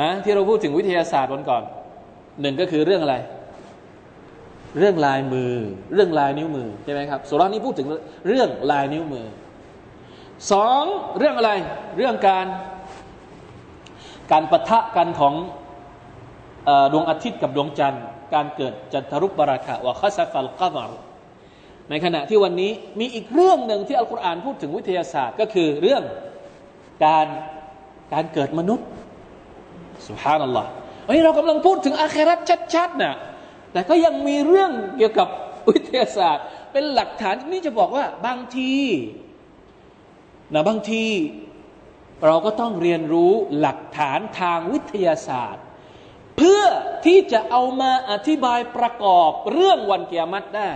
นะที่เราพูดถึงวิทยาศาสตร์วันก่อนหนึ่งก็คือเรื่องอะไร เรื่องลายมือ เรื่องลายนิ้วมือใช่ไหมครับสุรานี้พูดถึงเรื่องลายนิ้วมือสองเรื่องอะไร เรื่องการ การปะทะกันของ ดวงอาทิตย์กับดวงจันทร์ การเกิดจันทรุปบราคะวะคัสฟัลกามรในขณะที่วันนี้มีอีกเรื่องหนึ่งที่อัลกุรอานพูดถึงวิทยาศาสตร์ก็คือเรื่องการการเกิดมนุษย์สุภานัลลอฮ์วันนี้เรากำลังพูดถึงอาคราตชัดๆนะแต่ก็ยังมีเรื่องเกี่ยวกับวิทยาศาสตร์ เป็นหลักฐานนี่จะบอกว่าบางทีนะบางทีเราก็ต้องเรียนรู้หลักฐานทางวิทยาศาสตร์ เพื่อที่จะเอามาอธิบายประกอบเรื่องวันเกียรติได้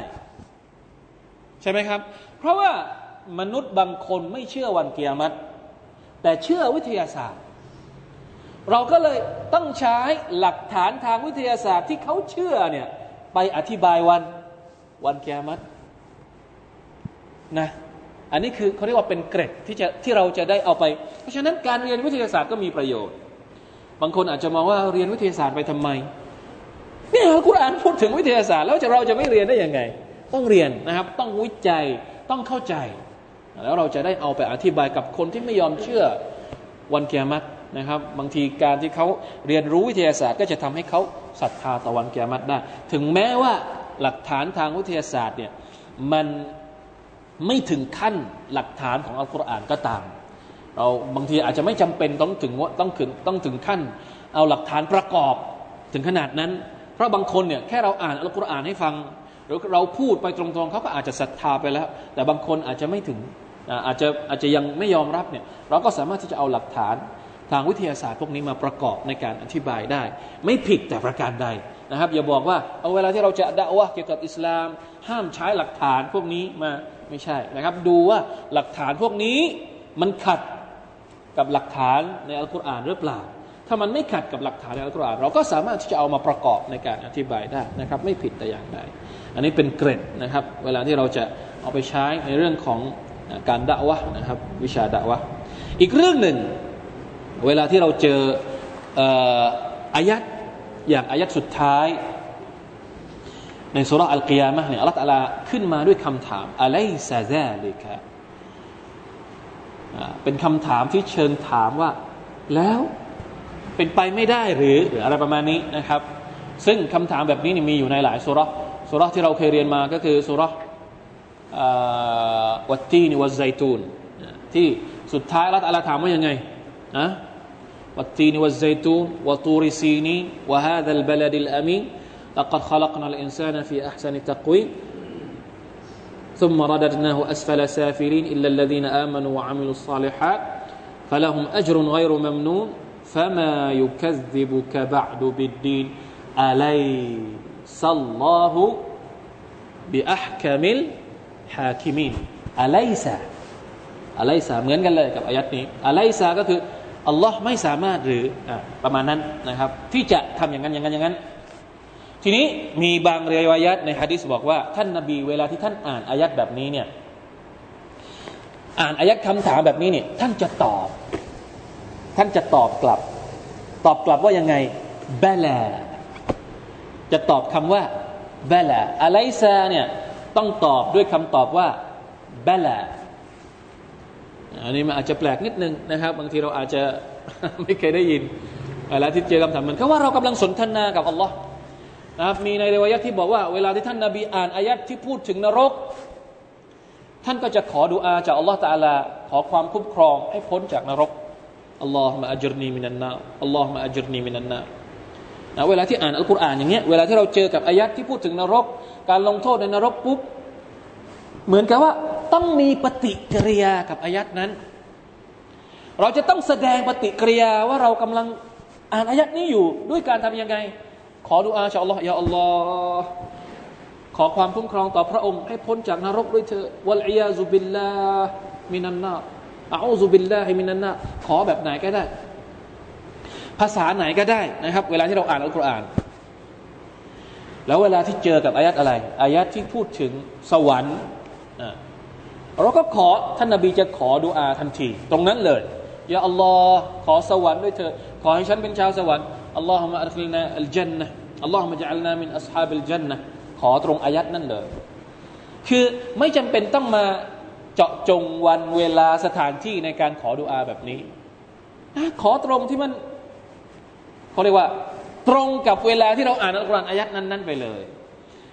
ใช่ไหมครับ เพราะว่ามนุษย์บางคนไม่เชื่อวันเกียรติแต่เชื่อวิทยาศาสตร์ เราก็เลยต้องใช้หลักฐานทางวิทยาศาสตร์ที่เขาเชื่อเนี่ยไปอธิบายวันวันแกมัดนะอันนี้คือเขาเรียกว่าเป็นเกร็ดที่จะที่เราจะได้เอาไป เพราะฉะนั้นการเรียนวิทยาศาสตร์ก็มีประโยชน์ บางคนอาจจะมองว่าเรียนวิทยาศาสตร์ไปทำไมเนี่ยอัลกุรอานพูดถึงวิทยาศาสตร์ แล้วจะเราจะไม่เรียนได้ยังไง ต้องเรียนนะครับ ต้องวิจัยต้องเข้าใจ แล้วเราจะได้เอาไปอธิบายกับคนที่ไม่ยอมเชื่อวันเกียรตินะครับ บางทีการที่เขาเรียนรู้วิทยาศาสตร์ ก็จะทำให้เขาศรัทธาต่อวันเกิยามัตได้ ถึงแม้ว่าหลักฐานทางวิทยาศาสตร์เนี่ยมันไม่ถึงขั้นหลักฐานของอัลกุรอานก็ตาม เราบางทีอาจจะไม่จำเป็นต้องถึงต้องถึงต้องถึงขั้น เอาหลักฐานประกอบถึงขนาดนั้น เพราะบางคนเนี่ยแค่เราอ่านอัลกุรอานให้ฟังหรือเราพูดไปตรงๆเขาก็อาจจะศรัทธาไปแล้ว แต่บางคนอาจจะไม่ถึงอาจจะอาจจะยังไม่ยอมรับเนี่ยเราก็สามารถที่จะเอาหลักฐานทางวิทยาศาสตร์พวกนี้มาประกอบในการอธิบายได้ ไม่ผิดแต่ประการใดนะครับอย่าบอกว่าเอาเวลาที่เราจะด่าวะเกี่ยวกับอิสลาม ห้ามใช้หลักฐานพวกนี้มาไม่ใช่นะครับ ดูว่าหลักฐานพวกนี้มันขัด กับหลักฐานในอัลกุรอานหรือเปล่า ถ้ามันไม่ขัดกับหลักฐานในอัลกุรอานเราก็สามารถที่จะเอามาประกอบในการอธิบายได้นะครับ ไม่ผิดแต่อย่างใดอันนี้เป็นเกร็ดนะครับ เวลาที่เราจะเอาไปใช้ในเรื่องของการด่าวะนะครับ วิชาด่าวะอีกเรื่องหนึ่ง เวลาที่เราเจออายัดอย่างอายัดสุดท้ายในสุรอัลกิยามะเนี่ยอัลลอฮฺขึ้นมาด้วยคำถามอะไรซาซาลิกะ เป็นคำถามที่เชิงถามว่า แล้วเป็นไปไม่ได้หรือหรืออะไรประมาณนี้นะครับ ซึ่งคำถามแบบนี้มีอยู่ในหลายสุรสุรที่เราเคยเรียนมาก็คือสุรวัตตีนวัตไซตูนที่สุดท้ายรัตอัลถามว่ายังไงนะ والتين والزيتون وطور سينين وهذا البلد الأمين لقد خلقنا الإنسان في أحسن تقويم ثم رددناه أسفل سافلين إلا الذين آمنوا وعملوا الصالحات فلهم أجر غير ممنون فما يكذبك بعد بالدين أليس الله بأحكم الحاكمين أليس أليس เหมือนกันเลยกับอายัดนี้ أليس ก็คืออัลลอฮ์ไม่สามารถหรืออประมาณนั้นนะครับ ที่จะทำอย่างนั้นอย่างนั้นอย่างนั้น ทีนี้มีบางเรียวัยัตในฮะดิษบอกว่า ท่านนาบีเวลาที่ท่านอ่านอายัดแบบนี้เนี่ยอ่านอายัดคำถามแบบนี้เนี่ยท่านจะตอบ ท่านจะตอบกลับ ตอบกลับว่ายังไงบลาจะตอบคำว่าบลาอะไรซาเนี่ยต้องตอบด้วยคำตอบว่าบลาอันนี้มันอาจจะแปลกนิดนึงนะครับ บางทีเราอาจจะไม่เคยได้ยินเวลาที่เจอคำถามมันก็ว่าเรากำลังสนทนากับอัลลอฮ์ นะครับมีในเรวายัตที่บอกว่าเวลาที่ท่านนาบีอ่านอายัดที่พูดถึงนรก ท่านก็จะขอดุอาจากอัลลอฮ์ตาลาขอความคุ้มครองให้พ้นจากนรกอัลลอฮ์มาอัจรนีมินันนาอัลลอฮ์มาอัจรนีมินันนานะเวลาที่อ่านอัลกุรอานอย่างเงี้ยเวลาที่เราเจอกับอายัดที่พูดถึงนรก การลงโทษในนรกปุ๊บเหมือนกับว่าต้องมีปฏิกิริยากับอายัดนั้น เราจะต้องแสดงปฏิกิริยาว่าเรากำลังอ่านอายัดนี้อยู่ด้วยการทำยังไง ขอดุอาชาอัลลอฮ์ยาอัลลอฮ์ขอความคุ้มครองต่อพระองค์ให้พ้นจากนรกด้วยเถอะวัลอียาซุบิลลามินันนาอูซุบิลลาฮิมินันนาขอแบบไหนก็ได้ ภาษาไหนก็ได้นะครับ เวลาที่เราอ่านอัลกุรอาน แล้วเวลาที่เจอกับอายัดอะไรอายัดที่พูดถึงสวรรค์เราก็ขอท่านนาบีจะขอดุอาทันที ตรงนั้นเลยยาอัลลอฮ์ขอสวรรค์ด้วยเธอขอให้ฉันเป็นชาวสวรรค์ อัลลอฮฺมะอัลลนาอัลจันนะอัลลอฮฺมะจัลนามินอัศฮาบิลจันนะขอตรงอายัดนั่นเลย คือไม่จำเป็นต้องมาเจาะจงวันเวลาสถานที่ในการขอดุอาแบบนี้ ขอตรงที่มันเขาเรียกว่า ตรงกับเวลาที่เราอ่านอัลกุรอานอายัดนั้น ๆ ไปเลย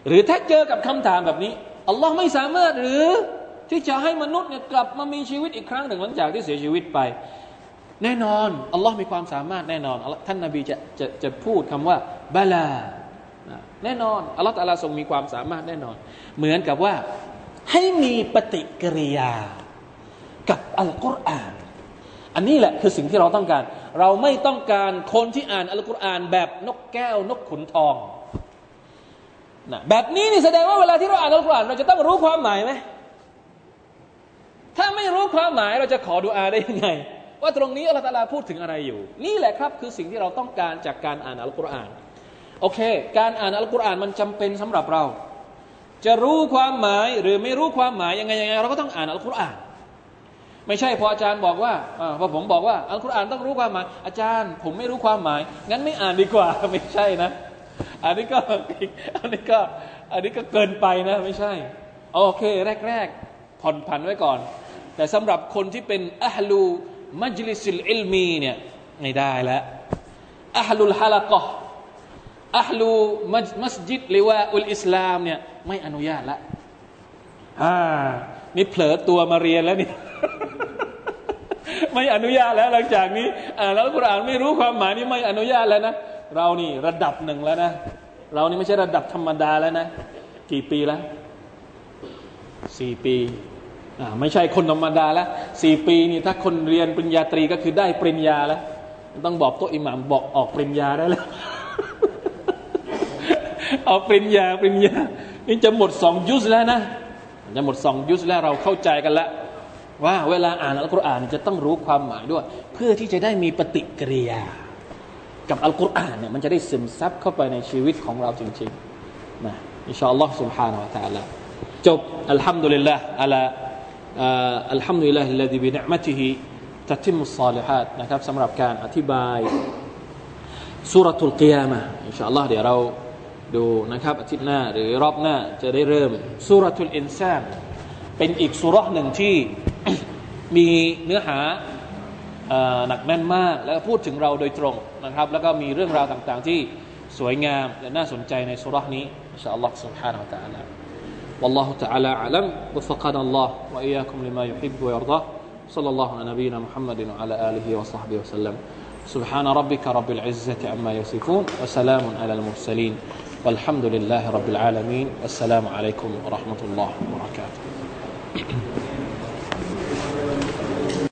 หรือถ้าเจอกับคำถามแบบนี้อัลลอฮ์ไม่สามารถหรือที่จะให้มนุษย์เนี่ยกลับมามีชีวิตอีกครั้งหนึ่งหลังจากที่เสียชีวิตไป แน่นอนอัลลอฮ์มีความสามารถแน่นอนท่านนาบีจะจะจะพูดคำว่าบาลาแน่นอนอัลลอฮ์ตาลาทรงมีความสามารถแน่นอน เหมือนกับว่าให้มีปฏิกิริยากับอัลกุรอาน อันนี้แหละคือสิ่งที่เราต้องการ เราไม่ต้องการคนที่อ่านอัลกุรอาน แบบนกแก้วนกขุนทองนะแบบนี้นี่แสดงว่าเวลาที่เราอ่านอัลกุรอานเราจะต้องรู้ความหมายไหมถ้าไม่รู้ความหมายเราจะขอดุอาได้ยังไง ว่าตรงนี้อัลลอฮฺพูดถึงอะไรอยู่ นี่แหละครับคือสิ่งที่เราต้องการจากการอ่านอัลกุรอานโอเค การอ่านอัลกุรอานมันจำเป็นสำหรับเรา จะรู้ความหมายหรือไม่รู้ความหมายยังไงยังไงเราก็ต้องอ่านอัลกุรอาน ไม่ใช่พออาจารย์บอกว่าพอผมบอกว่าอัลกุรอานต้องรู้ความหมาย อาจารย์ ผมไม่รู้ความหมาย งั้นไม่อ่านดีกว่าไม่ใช่นะอันนี้ก็อันนี้ก็อันนี้ก็เกินไปนะไม่ใช่ โอเค แรก ๆ ผ่อนผันไว้ก่อน แต่สำหรับคนที่เป็นอัลลู มัจลิสิลอิลมีเนี่ยไม่ได้แล้วอัลลุลฮะละกะอัลลูมัสยิดหรือว่าอุลอิสลามเนี่ยไม่อนุญาตละอ่านี่เผลอตัวมาเรียนแล้วนี่ไม่อนุญาตแล้วหลังจากนี้อ่าแล้วกุรอานไม่รู้ความหมายนี่ไม่อนุญาตแล้วนะเรานี่ระดับหนึ่งแล้วนะเรานี่ไม่ใช่ระดับธรรมดาแล้วนะ กี่ปีแล้วสี่ปีไม่ใช่คนธรรมดาแล้วสี่ปีนี่ถ้าคนเรียนปริญญาตรีก็คือได้ปริญญาแล้ว ต้องบอกโต๊ะอิหมามบอกออกปริญญาได้แล้ว เอาปริญญาปริญญา นี่จะหมดสองยุสแล้วนะ จะหมดสองยุสแล้วเราเข้าใจกันแล้ว ว่าเวลาอ่านอัลกุรอานจะต้องรู้ความหมายด้วย เพื่อที่จะได้มีปฏิกิริยา กับอัลกุรอานเนี่ยมันจะได้ซึมซับเข้าไปในชีวิตของเราจริงๆนะอินชาอัลลอฮ์ سبحانه และ تعالى จบอัลฮัมดุลิลละอัล อัลฮัมดุลิลละฮิลลาฮิบินิมะติฮิตัติมุสซาลิฮัดนะครับสำหรับการอธิบายสุรทูลกิยามะอินชาอัลลอฮ์เดี๋ยวเราดูนะครับอาทิตย์หน้า หรือรอบหน้าจะได้เริ่มสุรทูลอินซานเป็นอีกสุรหนึ่งที่ มีเนื้อหาหนักแน่นมาก แล้วพูดถึงเราโดยตรงนะครับ แล้วก็มีเรื่องราวต่างๆ ที่สวยงาม และน่าสนใจในสุรนี้อินชาอัลลอฮ์ سبحانه และ تعالى والله تعالى أعلم. وفقنا الله وإياكم لما يحب ويرضاه. صلى الله على نبينا محمد وعلى آله وصحبه وسلم. سبحان ربك رب العزة عما يصفون وسلام على المرسلين. والحمد لله رب العالمين. والسلام عليكم ورحمة الله وبركاته.